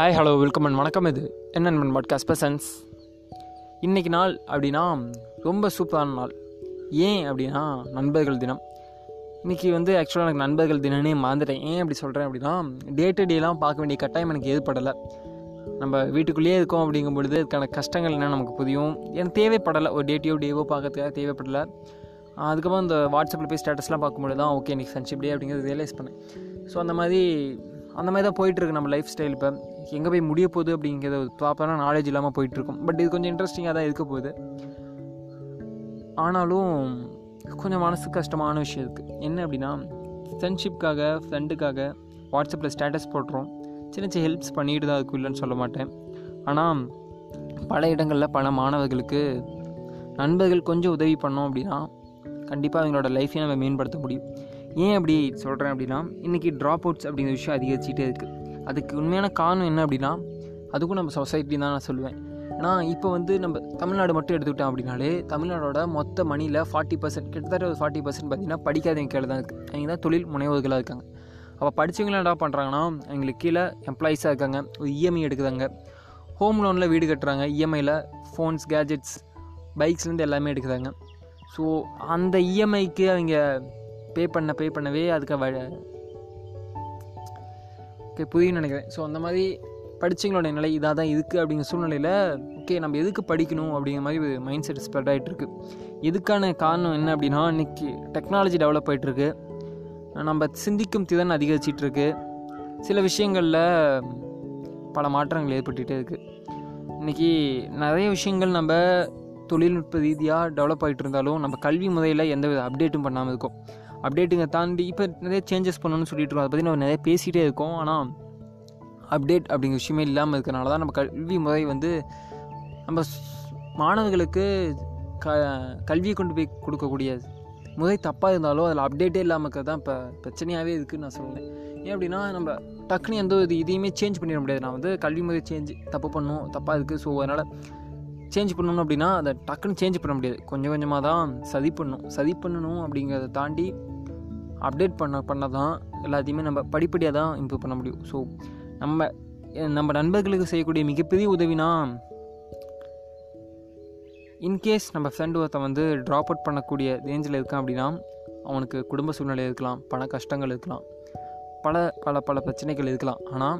Hi hello welcome and வணக்கம். இது என்ன நண்பன் பாட்காஸ்ட் பர்சன்ஸ் இன்றைக்கி நாள் அப்படின்னா ரொம்ப சூப்பரான நாள். ஏன் அப்படின்னா நண்பர்கள் தினம். இன்றைக்கி வந்து ஆக்சுவலாக எனக்கு நண்பர்கள் தினம்னே மறந்துட்டேன். ஏன் அப்படி சொல்கிறேன் அப்படின்னா டே டு டேலாம் பார்க்க வேண்டிய கட்டாயம் எனக்கு ஏற்படலை. நம்ம வீட்டுக்குள்ளேயே இருக்கோம் அப்படிங்கும் பொழுது அதுக்கான கஷ்டங்கள் என்ன நமக்கு புரியும்? எனக்கு தேவைப்படலை. ஒரு டேட்டியோ டேவோ பார்க்கறதுக்காக தேவைப்படலை. அதுக்கப்புறம் இந்த வாட்ஸ்அப்பில் போய் ஸ்டேட்டஸ்லாம் பார்க்கும்பொழுது தான் ஓகே இன்றைக்கி ஃப்ரெண்ட்ஷிப் டே அப்படிங்கிறது ரியலைஸ் பண்ணேன். ஸோ அந்த மாதிரி அந்த மாதிரி தான் போயிட்டுருக்கு நம்ம லைஃப் ஸ்டைல் இப்போ. எங்கே போய் முடிய போகுது அப்படிங்கிறத ஒரு ப்ராப்பரான நாலேஜ் இல்லாமல் போயிட்டுருக்கும். பட் இது கொஞ்சம் இன்ட்ரெஸ்டிங்காக தான் இருக்க போகுது. ஆனாலும் கொஞ்சம் மனசு கஷ்டமான விஷயம் இருக்குது என்ன அப்படின்னா ஃப்ரெண்ட்ஷிப்காக ஃப்ரெண்டுக்காக வாட்ஸ்அப்பில் ஸ்டேட்டஸ் போடுறோம் சின்ன சின்ன ஹெல்ப்ஸ் பண்ணிட்டு தான் இருக்கும் இல்லைன்னு சொல்ல மாட்டேன். ஆனால் பல இடங்களில் பல மாணவர்களுக்கு நண்பர்கள் கொஞ்சம் உதவி பண்ணோம் அப்படின்னா கண்டிப்பாக அவங்களோட லைஃப்பையும் நம்ம மேம்படுத்த முடியும். ஏன் அப்படி சொல்கிறேன் அப்படின்னா இன்றைக்கி ட்ராப் அவுட்ஸ் அப்படிங்கிற விஷயம் அதிகரிச்சிட்டே இருக்குது அதுக்கு உண்மையான காரணம் என்ன அப்படின்னா அதுக்கும் நம்ம சொசைட்டி தான் நான் சொல்லுவேன். ஏன்னா இப்போ வந்து நம்ம தமிழ்நாடு மட்டும் எடுத்துக்கிட்டோம் அப்படின்னாலே தமிழ்நாடோட மொத்த மணியில் ஃபார்ட்டி பர்சன்ட் கிட்டத்தட்ட ஒரு ஃபார்ட்டி பர்சன்ட் பார்த்திங்கன்னா படிக்காதவங்க கீழே தான் இருக்குது அவங்க தான் தொழில் முனைவோர்களாக இருக்காங்க. அப்போ படித்தவங்களாம் என்ன பண்ணுறாங்கன்னா அவங்களுக்கு கீழே எம்ப்ளாயீஸாக இருக்காங்க ஒரு இஎம்ஐ எடுக்குதாங்க ஹோம் லோனில் வீடு கட்டுறாங்க இஎம்ஐயில் ஃபோன்ஸ் கேஜெட்ஸ் பைக்ஸ்லேருந்து எல்லாமே எடுக்குறாங்க. ஸோ அந்த இஎம்ஐக்கு அவங்க பே பண்ண பே பண்ணவே அதுக்கு வ ஓகே புரியும் நினைக்கிறேன். ஸோ அந்த மாதிரி படித்தவங்களோட நிலை இதாக தான் இருக்குது அப்படிங்கிற சூழ்நிலையில் ஓகே நம்ம எதுக்கு படிக்கணும் அப்படிங்கிற மாதிரி ஒரு மைண்ட் செட் ஸ்ப்ரெட் ஆகிட்டுருக்கு எதுக்கான காரணம் என்ன அப்படின்னா இன்றைக்கி டெக்னாலஜி டெவலப் ஆகிட்டுருக்கு நம்ம சிந்திக்கும் திறன் அதிகரிச்சிட்டு இருக்கு சில விஷயங்களில் பல மாற்றங்கள் ஏற்பட்டுகிட்டே இருக்குது இன்றைக்கி நிறைய விஷயங்கள் நம்ம தொழில்நுட்ப ரீதியாக டெவலப் ஆகிட்டு இருந்தாலும் நம்ம கல்வி முறையில் எந்த வித அப்டேட்டும் பண்ணாமல் இருக்கும் அப்டேட்டுங்க தாண்டி இப்போ நிறைய சேஞ்சஸ் பண்ணணும்னு சொல்லிட்டு இருக்கோம். அதை பற்றி நம்ம நிறைய பேசிகிட்டே இருக்கோம். ஆனால் அப்டேட் அப்படிங்கிற விஷயமே இல்லாமல் இருக்கிறனால தான் நம்ம கல்வி முறை வந்து நம்ம மாணவர்களுக்கு க கல்வியை கொண்டு போய் கொடுக்கக்கூடிய முறை தப்பாக இருந்தாலும் அதில் அப்டேட்டே இல்லாமல் இருக்கிறது தான் இப்போ பிரச்சனையாகவே இருக்குதுன்னு நான் சொல்லுவேன் ஏன் அப்படின்னா நம்ம டக்குன்னு எந்த ஒரு இதையுமே சேஞ்ச் பண்ணிட முடியாது. நான் வந்து கல்வி முறை சேஞ்ச் தப்பு பண்ணும் தப்பாக இருக்குது ஸோ அதனால் சேஞ்ச் பண்ணணும் அப்படின்னா அதை டக்குன்னு சேஞ்ச் பண்ண முடியாது. கொஞ்சம் கொஞ்சமாக தான் சதி பண்ணணும். சதி பண்ணணும் அப்படிங்கிறத தாண்டி அப்டேட் பண்ண பண்ண தான் எல்லாத்தையுமே நம்ம படிப்படியாக தான் இம்ப்ரூவ் பண்ண முடியும். ஸோ நம்ம நம்ம நண்பர்களுக்கு செய்யக்கூடிய மிகப்பெரிய உதவினா இன்கேஸ் நம்ம ஃப்ரெண்டு ஒருத்தன் வந்து ட்ராப் அவுட் பண்ணக்கூடிய ரேஞ்சில் இருக்கான் அப்படின்னா அவனுக்கு குடும்ப சூழ்நிலை இருக்கலாம் பண கஷ்டங்கள் இருக்கலாம் பல பல பல பிரச்சனைகள் இருக்கலாம். ஆனால்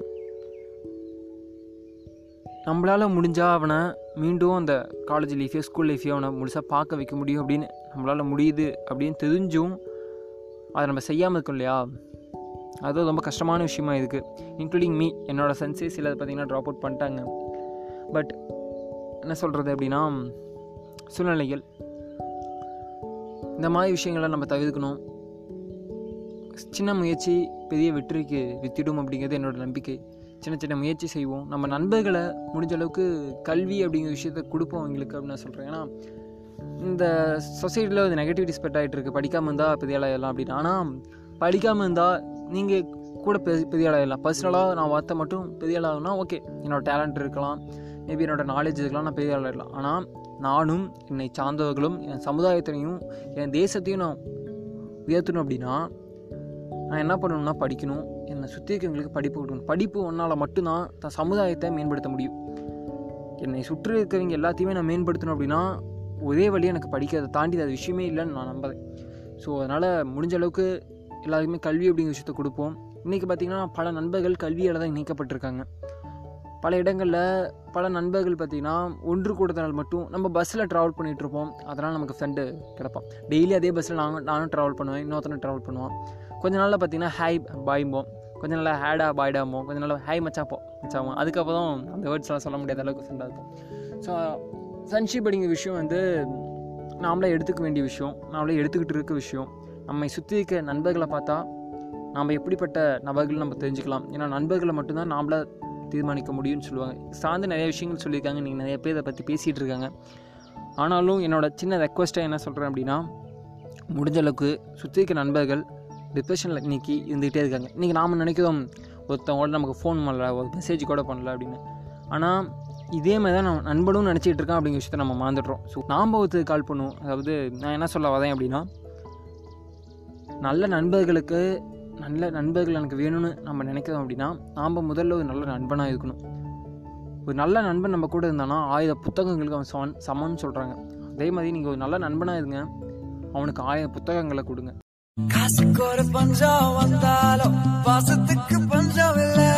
நம்மளால் முடிஞ்சால் அவனை மீண்டும் அந்த காலேஜ் லைஃபையோ ஸ்கூல் லைஃபையோ அவனை முழுசாக பார்க்க வைக்க முடியும் அப்படின்னு நம்மளால் முடியுது அப்படின்னு தெரிஞ்சும் அதை நம்ம செய்யாமல் இருக்கோம் இல்லையா? அது ரொம்ப கஷ்டமான விஷயமா இருக்குது இன்க்ளூடிங் மீ என்னோடய ஃப்ரெண்ட்ஸே சிலர் பார்த்திங்கன்னா ட்ராப் அவுட் பண்ணிட்டாங்க. பட் என்ன சொல்கிறது அப்படின்னா சூழ்நிலைகள். இந்த மாதிரி விஷயங்களை நம்ம தவிர்க்கணும். சின்ன முயற்சி பெரிய வெற்றிக்கு வித்திடும் அப்படிங்கிறது என்னோடய நம்பிக்கை. சின்ன சின்ன முயற்சி செய்வோம். நம்ம நண்பர்களை முடிஞ்ச அளவுக்கு கல்வி அப்படிங்கிற விஷயத்த கொடுப்போம் அவங்களுக்கு அப்படின்னு நான் சொல்கிறேன் ஏன்னா இந்த சொசைட்டியில் ஒரு நெகட்டிவிட்டி ஸ்ப்ரெட் ஆகிட்டு இருக்குது படிக்காமல் இருந்தால் பெரிய அப்படின்னு. ஆனால் படிக்காமல் இருந்தால் நீங்கள் கூட பெ பெரிய பர்சனலாக நான் வார்த்தை மட்டும் பெரியாளாகனா ஓகே என்னோடய டேலண்ட் இருக்கலாம். மேபி என்னோடய நாலேஜ் இருக்கலாம் நான் பெரியாளாயிடலாம் ஆனால் நானும் என்னை சார்ந்தவர்களும் என் சமுதாயத்தினையும் என் தேசத்தையும் நான் உயர்த்தணும் அப்படின்னா நான் என்ன பண்ணணும்னா படிக்கணும். என்னை சுற்றி இருக்கிறவங்களுக்கு படிப்பு கொடுக்கணும். படிப்பு ஒன்றால் மட்டும்தான் தன் சமுதாயத்தை மேம்படுத்த முடியும். என்னை சுற்றி இருக்கிறவங்க எல்லாத்தையுமே நான் மேம்படுத்தணும் அப்படின்னா ஒரே வழி எனக்கு படிக்கிறதை தாண்டி அது விஷயமே இல்லைன்னு நான் நம்புறேன். ஸோ அதனால் முடிஞ்ச அளவுக்கு எல்லாருக்குமே கல்வி அப்படிங்கிற விஷயத்த கொடுப்போம். இன்றைக்கி பார்த்திங்கன்னா பல நண்பர்கள் கல்வியால் தான் இணைக்கப்பட்டிருக்காங்க. பல இடங்களில் பல நண்பர்கள் பார்த்திங்கன்னா ஒன்று கூடத்தினால் மட்டும் நம்ம பஸ்ஸில் ட்ராவல் பண்ணிகிட்ருப்போம் அதனால் நமக்கு ஃப்ரெண்டு கிடப்பான். டெய்லி அதே பஸ்ஸில் நாங்கள் நானும் ட்ராவல் பண்ணுவேன் இன்னொருத்தனை ட்ராவல் பண்ணுவோம் கொஞ்ச நாளில் பார்த்திங்கன்னா ஹாய் பாய்ம்போம் கொஞ்ச நல்லா ஹேடா பாய்டாமோ கொஞ்ச நல்லா ஹாய் மச்சாப்போ மச்சாமோ. அதுக்கப்புறம் அந்த வேர்ட்ஸ்லாம் சொல்ல முடியாத அளவுக்கு ஃப்ரெண்டாக இருப்போம். ஸோ ஃப்ரெண்ட்ஷிப் அப்படிங்கிற விஷயம் வந்து நாமளே எடுத்துக்க வேண்டிய விஷயம் நாமளே எடுத்துக்கிட்டு இருக்க விஷயம். நம்மை சுற்றி இருக்க நண்பர்களை பார்த்தா நாம் எப்படிப்பட்ட நபர்கள் நம்ம தெரிஞ்சுக்கலாம். ஏன்னா நண்பர்களை மட்டும்தான் நாமளாக தீர்மானிக்க முடியும்னு சொல்லுவாங்க. சார்ந்து நிறைய விஷயங்கள் சொல்லியிருக்காங்க. நீங்கள் நிறைய பேர் இதை பற்றி பேசிகிட்டு இருக்காங்க. ஆனாலும் என்னோடய சின்ன ரெக்வஸ்ட்டாக என்ன சொல்கிறேன் அப்படின்னா முடிஞ்ச அளவுக்கு சுற்றி இருக்க நண்பர்கள் டிப்ரெஷனில் இன்றைக்கி இருந்துக்கிட்டே இருக்காங்க. இன்றைக்கி நாம் நினைக்கிறோம் ஒருத்தவங்களோட நமக்கு ஃபோன் பண்ணல ஒரு மெசேஜ் கூட பண்ணல அப்படின்னு. ஆனால் இதே மாதிரி தான் நம்ம நண்பனும் நினச்சிட்டு இருக்கான் அப்படிங்கிற விஷயத்த நம்ம மறந்துடுறோம். ஸோ நாம் ஒருத்தர் கால் பண்ணுவோம். அதாவது நான் என்ன சொல்ல வரேன் அப்படின்னா நல்ல நண்பர்களுக்கு நல்ல நண்பர்கள் எனக்கு வேணும்னு நம்ம நினைக்கிறோம் அப்படின்னா நாம் முதல்ல ஒரு நல்ல நண்பனாக இருக்கணும். ஒரு நல்ல நண்பன் நம்ம கூட இருந்தானா ஆயுத புத்தகங்களுக்கு அவன் சமன் சமன்னு சொல்கிறாங்க அதே மாதிரி நீங்கள் ஒரு நல்ல நண்பனாக இருங்க அவனுக்கு ஆயுத புத்தகங்களை கொடுங்க. காசுக்கு ஒரு பஞ்சம் வந்தாலும் பாசத்துக்கு பஞ்சம் இல்லை.